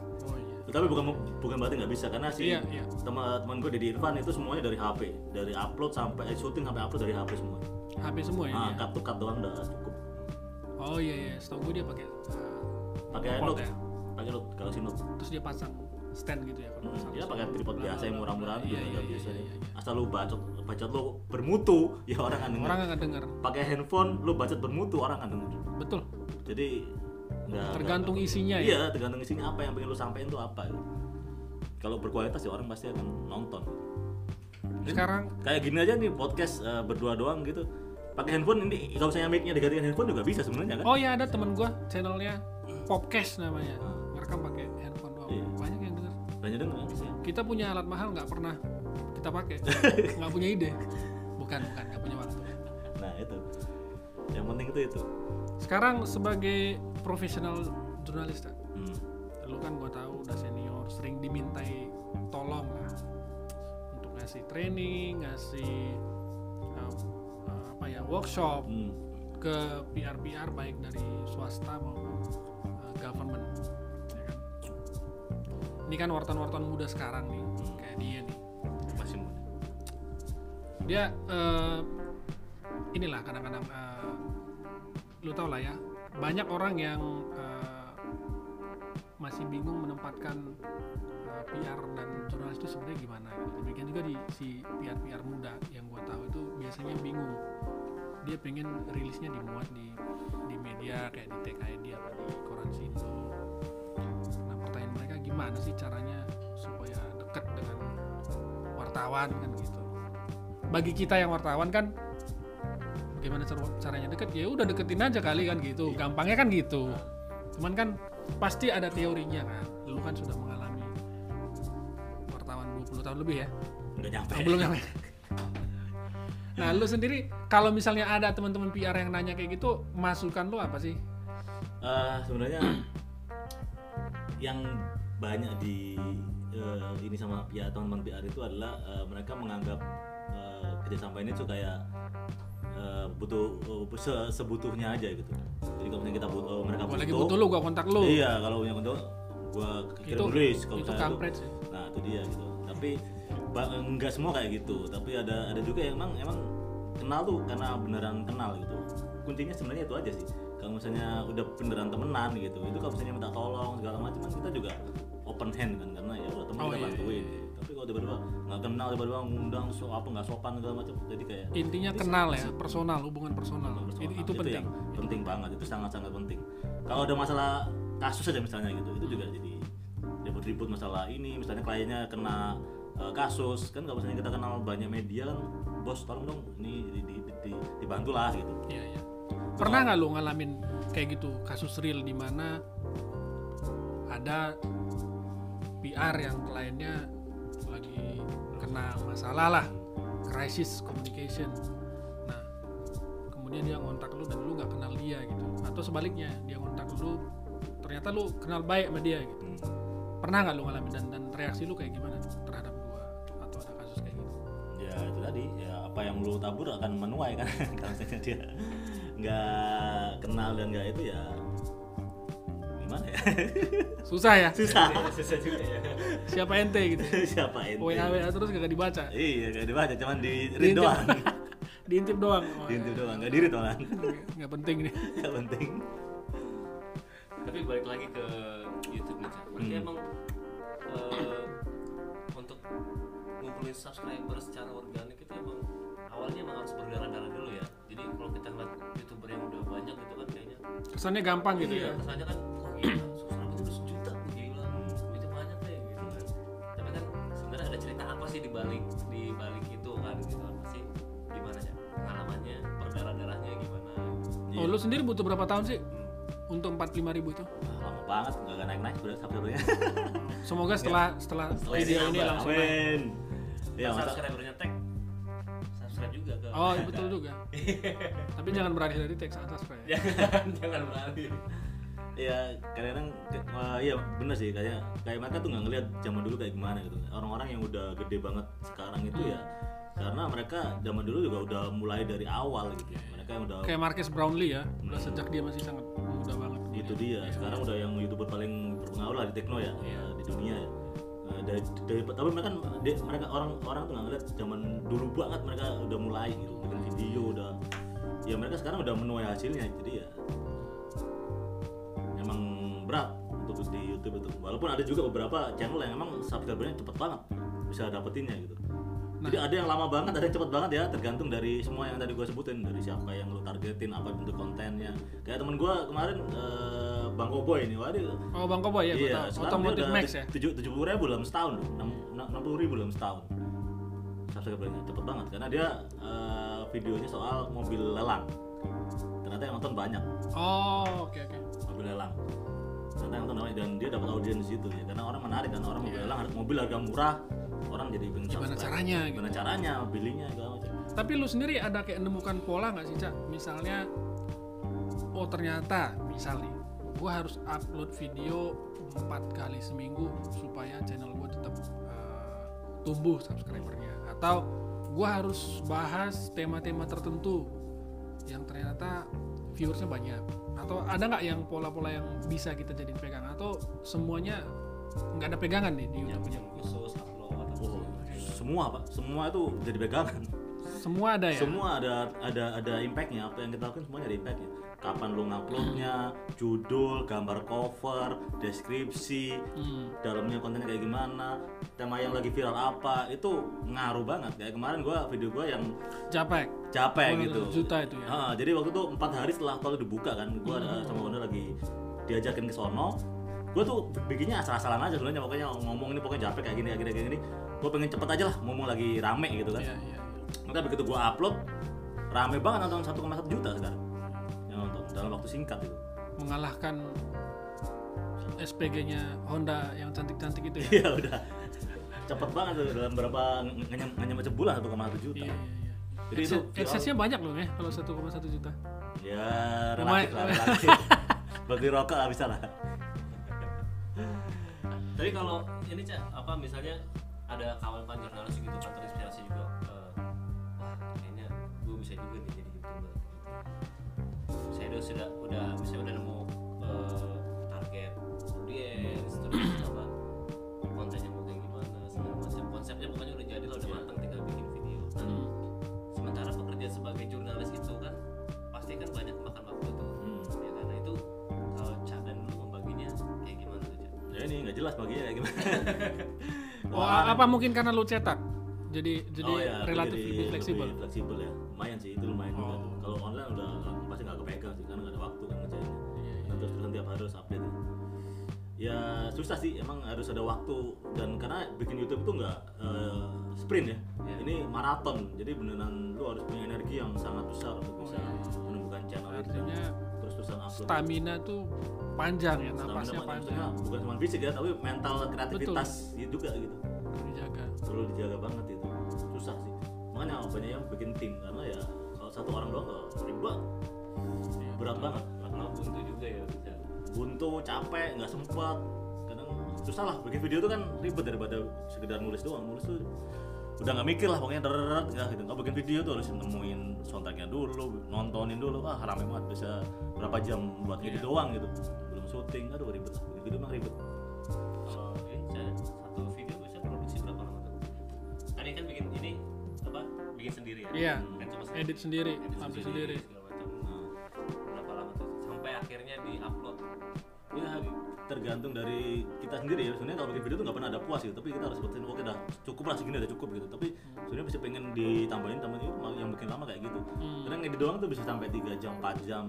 Tapi bukan bukan berarti nggak bisa karena si Iya, iya. teman-teman gue di Irfan itu semuanya dari HP dari upload sampai eh, syuting sampai upload dari HP semua HP semua ya. nah cut to cut doang udah cukup Oh iya iya, setahu gue dia pakai uh, pakai Note ya. pakai note Galaxy Note terus dia pasang stand gitu ya kalau nggak Hmm, dia pakai tripod biasa yang murah-murahan bla. juga Iya, nggak iya, biasa iya, nih. iya, iya. asal lu bacot bacot lu bermutu ya orang akan denger Orang nggak denger. pakai handphone lu bacot bermutu orang akan denger Betul. jadi nggak Tergantung isinya ya. iya tergantung isinya apa yang pengen lu sampein tuh apa kalau berkualitas ya orang pasti akan nonton Sekarang kayak gini aja nih podcast eh, berdua doang gitu pakai handphone ini kalau misalnya mic-nya diganti handphone juga bisa sebenarnya kan oh ya ada temen gue channelnya Popcast namanya. Merekam pakai handphone doang. Iya. Banyak yang denger. banyak denger kan sih Kita punya alat mahal nggak pernah kita pakai. nggak punya ide. Bukan bukan nggak punya waktu. nah itu yang penting itu itu Sekarang sebagai profesional jurnalis, Tak, hmm. lu kan gua tahu udah senior, sering dimintai tolong lah untuk ngasih training, ngasih uh, uh, apa ya workshop Hmm. ke PR-PR baik dari swasta maupun uh, government, ya kan? Ini kan wartawan-wartawan muda sekarang nih, kayak dia nih, masih muda dia eh, inilah kadang-kadang eh, lu tau lah ya banyak orang yang eh, masih bingung menempatkan eh, PR dan jurnalis itu sebenarnya gimana gitu. demikian juga di si PR PR muda yang gua tahu itu biasanya bingung. Dia pengen rilisnya dimuat di di media kayak di TKID apa di koran Sindo. Nah pertanyaan mereka gimana sih caranya supaya dekat dengan wartawan kan gitu. Bagi kita yang wartawan kan bagaimana car- caranya? Deket ya udah deketin aja kali kan gitu. Gampangnya kan gitu. Cuman kan pasti ada teorinya kan. Lu kan sudah mengalami wartawan 20 tahun lebih ya. Nggak nyampe. Oh, belum nyampe? Nah lu sendiri kalau misalnya ada teman-teman PR yang nanya kayak gitu masukan lu apa sih? Eh, sebenarnya yang banyak di eh, ini sama pihak teman-teman PR itu adalah eh, mereka menganggap eh, kerjasama ini tuh kayak eh, butuh eh, se- sebutuhnya aja gitu. Jadi kalau misalnya kita butuh mereka Gua butuh, lagi butuh lu gua kontak lu Iya, kalau punya kontak gua kirim itu tulis kalau itu kampret sih Nah, itu dia gitu. Tapi enggak semua kayak gitu, tapi ada ada juga yang emang emang kenal tuh karena beneran kenal gitu. Kuncinya sebenarnya itu aja sih. Kalau misalnya udah beneran temenan gitu, itu kalau misalnya minta tolong segala macam kan kita juga open hand kan karena ya udah teman Oh, kita iya, bantuin. gitu. Tapi kalau tiba-tiba nggak kenal tiba-tiba ngundang so apa nggak sopan segala macam, jadi kayak intinya kenal ya personal hubungan personal, personal. itu, itu penting. yang penting banget itu sangat-sangat penting. Kalau ada masalah kasus aja misalnya gitu itu juga jadi ribut-ribut masalah ini misalnya kliennya kena eh, kasus kan kalau misalnya kita kenal banyak media kan bos tolong dong ini di, di, di, di- dibantu lah gitu. Iya, iya. Pernah nggak lu ngalamin kayak gitu kasus real di mana ada PR yang kliennya lagi kena masalah lah, crisis communication. Nah, kemudian dia ngontak lu dan lu nggak kenal dia gitu, atau sebaliknya dia ngontak lu ternyata lu kenal baik sama dia gitu. Hmm. Pernah nggak lu ngalamin dan dan reaksi lu kayak gimana terhadap dua atau ada kasus kayak gitu? ya itu tadi ya apa yang lu tabur akan menuai kan kalau misalnya dia nggak kenal dan nggak itu ya gimana ya Susah ya? susah susah juga ya Siapa ente gitu? siapa ente WA WA terus gak dibaca, iya kayak dibaca cuman di read Diintip. doang diintip doang. Oh, diintip iya. doang nggak diri doang nggak penting nih nggak penting tapi balik lagi ke YouTube nih Cak. berarti Hmm. emang eh, untuk ngumpulin subscriber secara organik itu emang awalnya emang harus berdarah-darah dulu ya jadi kalau kita ngeliat youtuber yang udah banyak gitu kan kayaknya kesannya gampang gitu iya, ya kesannya kan apa sih di balik di balik itu kan gitu kan pasti gimana ya pengalamannya berdarah-darahnya gimana? Iya. oh lu sendiri butuh berapa tahun sih untuk 45 ribu itu? Lama banget nggak naik naik berat subscribernya semoga setelah setelah Setelah video ini langsung amin. Ya masa subscribernya tag subscribe juga ke oh iya, betul juga. Tapi jangan beralih dari teks atas Pak, ya. Jangan jangan beralih ya kadang-kadang wah, iya bener sih. Kayak kayak mereka tuh nggak ngeliat zaman dulu kayak gimana gitu. Orang-orang yang udah gede banget sekarang itu ya karena mereka zaman dulu juga udah mulai dari awal gitu mereka yang udah kayak Marcus Brownlee ya udah sejak dia masih sangat muda banget. Itu dia. Sekarang udah yang youtuber paling berpengaruh lah di tekno ya eh, di dunia ya. Eh, dari, dari- tapi mereka mereka orang orang tuh nggak ngeliat zaman dulu banget mereka udah mulai gitu. Bikin video udah. Ya mereka sekarang udah menuai hasilnya. Jadi ya emang berat untuk di YouTube itu. Walaupun ada juga beberapa channel yang emang subscribernya cepet banget bisa dapetinnya gitu. Jadi ada yang lama banget ada yang cepet banget ya tergantung dari semua yang tadi gue sebutin dari siapa yang lu targetin apa bentuk kontennya. Kayak temen gue kemarin eh, Bang Koboy ini waduh. Oh Bang Kobo ya? Iya, udah Max ya? tujuh tujuh puluh ribu dalam setahun, enam puluh ribu dalam setahun. Subscribernya cepet banget karena dia eh, videonya soal mobil lelang. Ternyata yang nonton banyak. Oh oke oke. Mobil lelang. Yang banyak dan dia dapat audiens di situ ya karena orang menarik kan orang mobil lelang mobil harga murah orang jadi pengen Iya. Gimana subscribe. caranya gitu. Gimana caranya belinya segala macam. tapi lu sendiri ada kayak nemukan pola nggak sih cak misalnya oh ternyata misal nih gue harus upload video empat kali seminggu supaya channel gue tetap uh, tumbuh subscribernya atau gue harus bahas tema-tema tertentu yang ternyata viewersnya banyak atau ada nggak yang pola-pola yang bisa kita jadiin pegangan? Atau semuanya nggak ada pegangan nih di yang YouTube yang khusus upload atau Oh, semua pak, semua itu jadi pegangan. Semua ada ya Semua ada ada ada impactnya. Apa yang kita lakukan semuanya ada impactnya. Kapan lu nguploadnya, judul, gambar cover, deskripsi, Hmm. dalamnya kontennya kayak gimana, tema yang lagi viral apa, itu ngaruh banget. Kayak kemarin gua video gua yang capek capek Oh, gitu. juta itu ya Ah, jadi waktu itu empat hari setelah tol dibuka kan, gua ada sama Wanda lagi diajakin ke sono. Gue tuh bikinnya asal-asalan aja sebenarnya pokoknya ngomong ini pokoknya capek kayak gini kayak gini kayak gini. Gue pengen cepet aja lah ngomong lagi rame gitu kan. Iya, iya, maka begitu gua upload rame banget nonton 1,1 juta sekarang yang nonton dalam waktu singkat itu. Mengalahkan SPG-nya Honda yang cantik-cantik itu ya. iya udah. Cepet banget tuh dalam berapa nggak nyam- nggak nyampe sebulan 1,1 juta. Iya, iya, iya. Jadi itu AdSense-nya banyak loh ya kalau 1,1 juta. ya relatif lah relatif. Bagi rokok lah bisa lah. Tapi kalau ini cak apa misalnya ada kawan-kawan jurnalis gitu kan terinspirasi juga Udah sudah udah misalnya udah nemu eh, target audiens terus apa kontennya mau kayak gimana segala macam konsepnya pokoknya udah jadi lah udah matang tinggal bikin video. Hmm. sementara pekerjaan sebagai jurnalis itu kan pasti kan banyak makan waktu tuh Hmm. ya karena itu kalau Cak dan lu membaginya kayak gimana tuh Cak? ya ini nggak jelas baginya kayak gimana Oh, Wah, apa mungkin karena lu cetak? Jadi jadi Oh, iya, relatif jadi lebih fleksibel. lebih fleksibel ya lumayan sih itu lumayan juga Oh. tuh. Kepegang sih karena nggak ada waktu kan ngerjainnya. Iya, iya. dan terus terusan tiap hari harus update. Ya susah sih emang harus ada waktu. Dan karena bikin YouTube itu nggak eh, sprint ya. Iya. ini maraton. Jadi beneran lu harus punya energi yang sangat besar untuk bisa menemukan channel itu. Dan Artinya terus terusan upload. Stamina tuh panjang ya, Stamina napasnya panjang. maksudnya bukan cuma fisik ya tapi mental kreativitas ya juga gitu. Dijaga. perlu dijaga banget itu. Susah sih. Makanya banyak yang bikin tim karena ya kalau satu orang doang nggak ribet Iya, berat banget karena buntu juga ya buntu capek nggak sempat kadang susah lah bikin video itu kan ribet daripada sekedar nulis doang. Nulis tuh udah nggak mikir lah pokoknya deret ya gitu. Nggak bikin video tuh harus nemuin soundtracknya dulu nontonin dulu. Wah rame banget. Bisa berapa jam buat ngedit doang gitu. Belum syuting aduh ribet lah. Bikin video emang ribet. Kalau ini saya satu video bisa produksi berapa lama tuh? Kan ini kan bikin ini apa bikin sendiri ya? Iya. kan cuma Edit sendiri, edit sendiri. Di upload ya tergantung dari kita sendiri ya. Sebenarnya kalau bikin video tuh nggak pernah ada puas gitu. Tapi kita harus berpikir oke dah cukup lah segini udah cukup gitu. Tapi sebenarnya bisa pengen ditambahin tambahin itu yang bikin lama kayak gitu. Hmm. kadang ngedit doang tuh bisa sampai 3 jam 4 jam.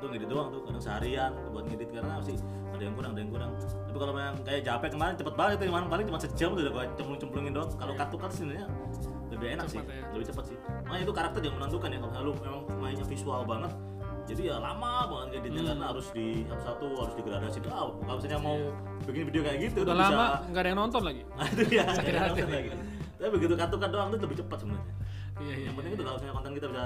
Itu ngedit doang tuh kadang seharian buat ngedit karena masih ada yang kurang ada yang kurang. Tapi kalau memang kayak japek kemarin cepet banget itu kemarin paling cuma sejam tuh udah cemplung cemplungin doang. Kalau cut to cut sebenarnya lebih enak Cepat sih ya. lebih cepat sih. Makanya itu karakter yang menentukan ya kalau lu memang mainnya visual banget jadi ya lama banget ngeditnya Hmm. karena harus di satu-satu harus digradasi ah kalau misalnya mau bikin video kayak gitu Udah lama nggak ada yang nonton lagi. Nah, itu ya Sakit hati. nonton lagi tapi begitu cut doang itu lebih cepat sebenarnya Iya iya. yang penting itu kalau misalnya konten kita bisa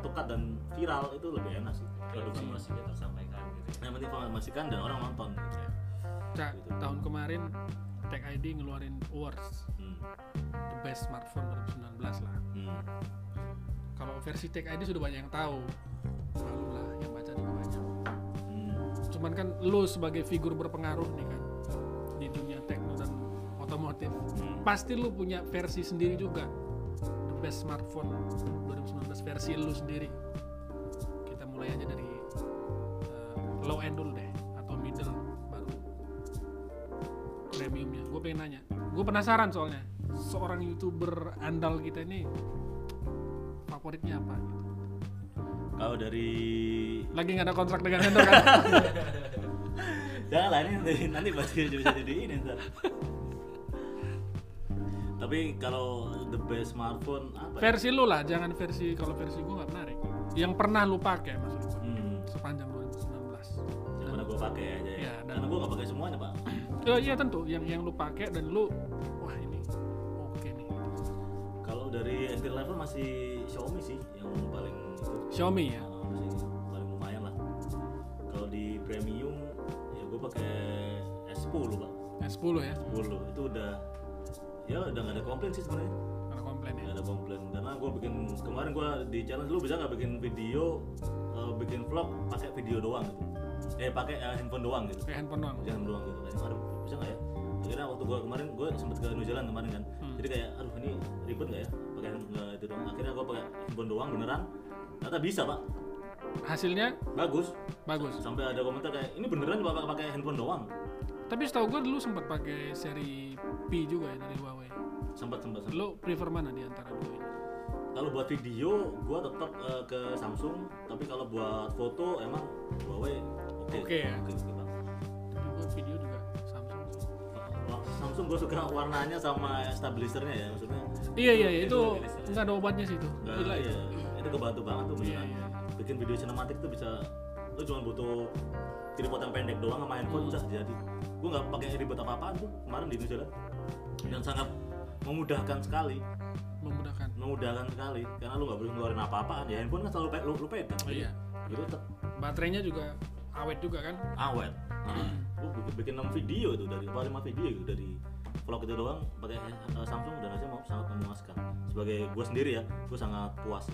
to cut dan viral itu lebih enak sih produksi informasinya tersampaikan gitu yang penting informasikan dan orang nonton Cak, tahun kemarin Tech ID ngeluarin awards hmm. the best smartphone 2019 lah. Hmm. Kalau versi Tech ID sudah banyak yang tahu. Malu lah yang baca juga banyak. Hmm. Cuman kan lu sebagai figur berpengaruh nih kan di dunia tekno dan otomotif. Hmm. Pasti lu punya versi sendiri juga. The best smartphone 2019 versi lu sendiri. Kita mulai aja dari uh, low end dulu deh atau middle baru premiumnya. Gue pengen nanya. Gue penasaran soalnya seorang youtuber andal kita ini favoritnya apa gitu. kalau dari Lagi nggak ada kontrak dengan vendor kan? jangan lah ini nanti, nanti pasti bisa jadi ini ntar tapi kalau the best smartphone apa ya? versi lu lah, jangan versi kalau versi gue nggak menarik. Yang pernah lu pakai maksud gue hmm. sepanjang 2019. yang mana gue pakai aja ya, Iya, dan- karena gue nggak pakai semuanya pak Oh iya tentu, yang yang lu pakai dan lu wah ini oke nih. kalau dari entry level masih Xiaomi sih yang paling itu Xiaomi ya. Masih paling lumayan lah. Kalau di premium ya gue pakai S10 pak. S10 ya, 10 itu udah ya udah nggak ada komplain sih sebenarnya. Ada komplain ya. nggak ada komplain. Karena gue bikin kemarin gue di challenge lu bisa nggak bikin video eh, bikin vlog pakai video doang gitu? Eh pakai eh, handphone doang gitu. Kayak handphone doang. jangan doang gitu. Kayak aduh bisa nggak ya? Akhirnya waktu gue kemarin gue sempet ke New Zealand kemarin kan. Hmm. jadi kayak aduh ini ribet nggak ya pakai nggak itu doang akhirnya gue pakai handphone doang beneran ternyata bisa pak Hasilnya bagus bagus. sampai ada komentar kayak ini beneran pakai pakai handphone doang Tapi setahu gue dulu sempat pakai seri P juga ya dari Huawei. sempat sempat sempat Lu prefer mana di antara dua ini? kalau buat video gue tetap eh, ke Samsung tapi kalau buat foto emang Huawei oke Oke ya. oke oke, Pak. Tapi gue video juga Samsung gue suka warnanya sama stabilizernya ya maksudnya Iya iya iya, itu Itu nggak ada obatnya sih itu. nggak Gila itu. iya, itu kebantu banget tuh Iya, beneran iya. bikin video sinematik tuh bisa lu cuma butuh tripod yang pendek doang sama handphone Hmm. udah jadi gue nggak pakai ribet apa apaan tuh kemarin di New Zealand dan sangat memudahkan sekali Memudahkan. memudahkan sekali karena lu nggak perlu ngeluarin apa-apaan ya handphone kan selalu lu, lu pegang Oh, iya. gitu Baterainya juga awet juga kan. awet nah, gue bikin, bikin 6 video itu dari apa 5 video gitu dari vlog itu doang pakai eh, Samsung dan hasilnya mau sangat memuaskan sebagai gue sendiri ya gue sangat puas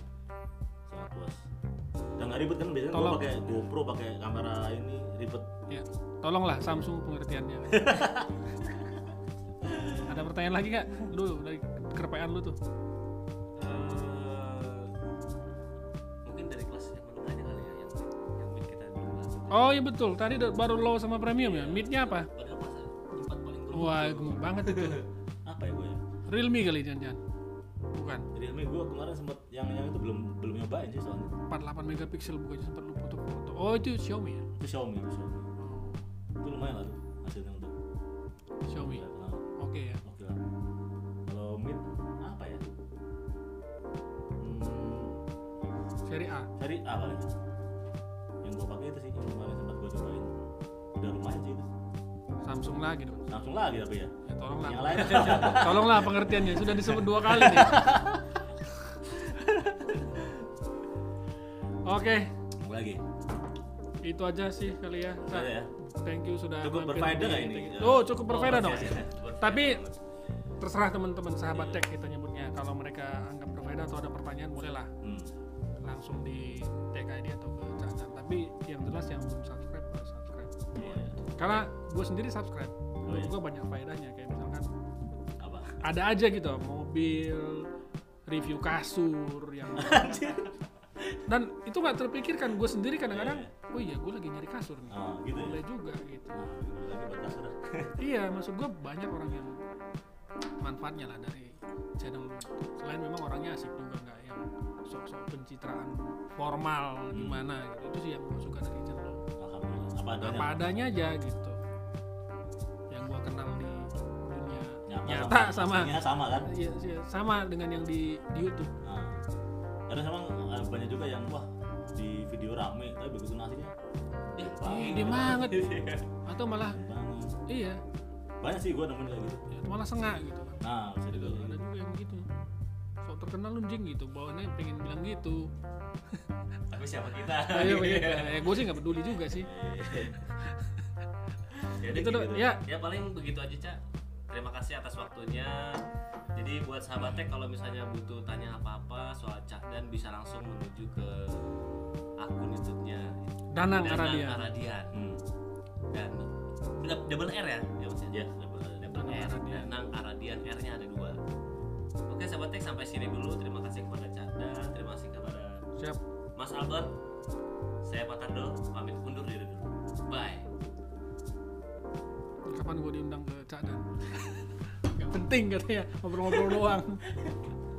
sangat puas dan nggak ribet kan biasanya gue pakai GoPro pakai kamera ini ribet Ya. Tolonglah Samsung pengertiannya. ada pertanyaan lagi nggak? Lu dari kerpean lu tuh. Oh iya betul. Tadi baru low sama premium ya. Midnya apa? padahal pas empat paling buruk Wah, gemuk banget itu. apa ya gue ya Realme kali jangan-jangan. Bukan. Realme gue kemarin sempet yang yang itu belum belum nyobain sih soalnya 48 megapiksel bukannya sempat lu foto-foto. Oh, itu Xiaomi ya? itu Xiaomi itu Xiaomi Oh, itu lumayan lah tuh hasilnya untuk Xiaomi. ya, kenal. Oke ya. oke lah kalau mid apa ya hmm, Seri A. Seri A paling Samsung lagi dong. langsung lagi tapi ya Ya tolonglah. yang lain Tolonglah pengertiannya. Sudah disebut dua kali nih. Oke, Apa lagi itu aja sih kali ya. Aja ya. Thank you sudah Cukup berfaedah nggak ini? Oh, cukup berfaedah Oh, dong. oke. Tapi terserah teman-teman sahabat tech kita nyebutnya. Kalau mereka anggap berfaedah atau ada pertanyaan bolehlah hmm. langsung di tag ID atau ke Cacan. Tapi yang jelas yang belum subscribe Karena gue sendiri subscribe. Oh, iya. gue banyak faedahnya kayak misalkan apa? ada aja gitu mobil review kasur yang dan itu nggak terpikirkan. Gue sendiri kadang-kadang oh iya gue lagi nyari kasur nih. Oh gitu ya? Boleh juga gitu. Nah, lagi buat kasur. Iya maksud gue banyak orang yang manfaatnya lah dari channel selain memang orangnya asik juga nggak yang sok-sok pencitraan formal gimana gitu. Itu sih yang gue suka dari channel alhamdulillah apa adanya. apa adanya aja gitu. Yang gue kenal di dunia Nyata nyata sama- sama. Sama kan? Iya, iya, sama dengan yang di, di YouTube. Nah, karena banyak juga yang wah di video rame tapi begitu nasinya dia. Banget. Iya. atau malah banget. iya. Banyak sih gue nemuin kayak gitu. Ya, malah sengak gitu. Kan nah bisa juga ada juga yang begitu sok terkenal lu jing gitu. Bawaannya pengen bilang gitu tapi siapa kita? Ayo begitu ya gue sih nggak peduli juga sih. Ya, Itu gitu. ya. ya paling begitu aja cak terima kasih atas waktunya. Jadi buat sahabat tech kalau misalnya butuh tanya apa-apa soal cak dan bisa langsung menuju ke akun YouTube-nya. Danang Danang Aradia Aradian hmm. dan dou- double R ya? Ya maksudnya? Ya. Double, R. Aradian. Danang Aradian R-nya ada dua. Oke sahabat tech sampai sini dulu. Terima kasih kepada cak dan. Terima kasih kepada siap Mas Albert saya Pak Tardo pamit undur diri dulu. Bye. Kapan gue diundang ke Cak Dan? Nggak penting katanya ngobrol-ngobrol doang.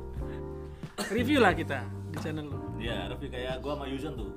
Review lah kita di channel lu. Ya Raffi kayak gue sama Yuzan tuh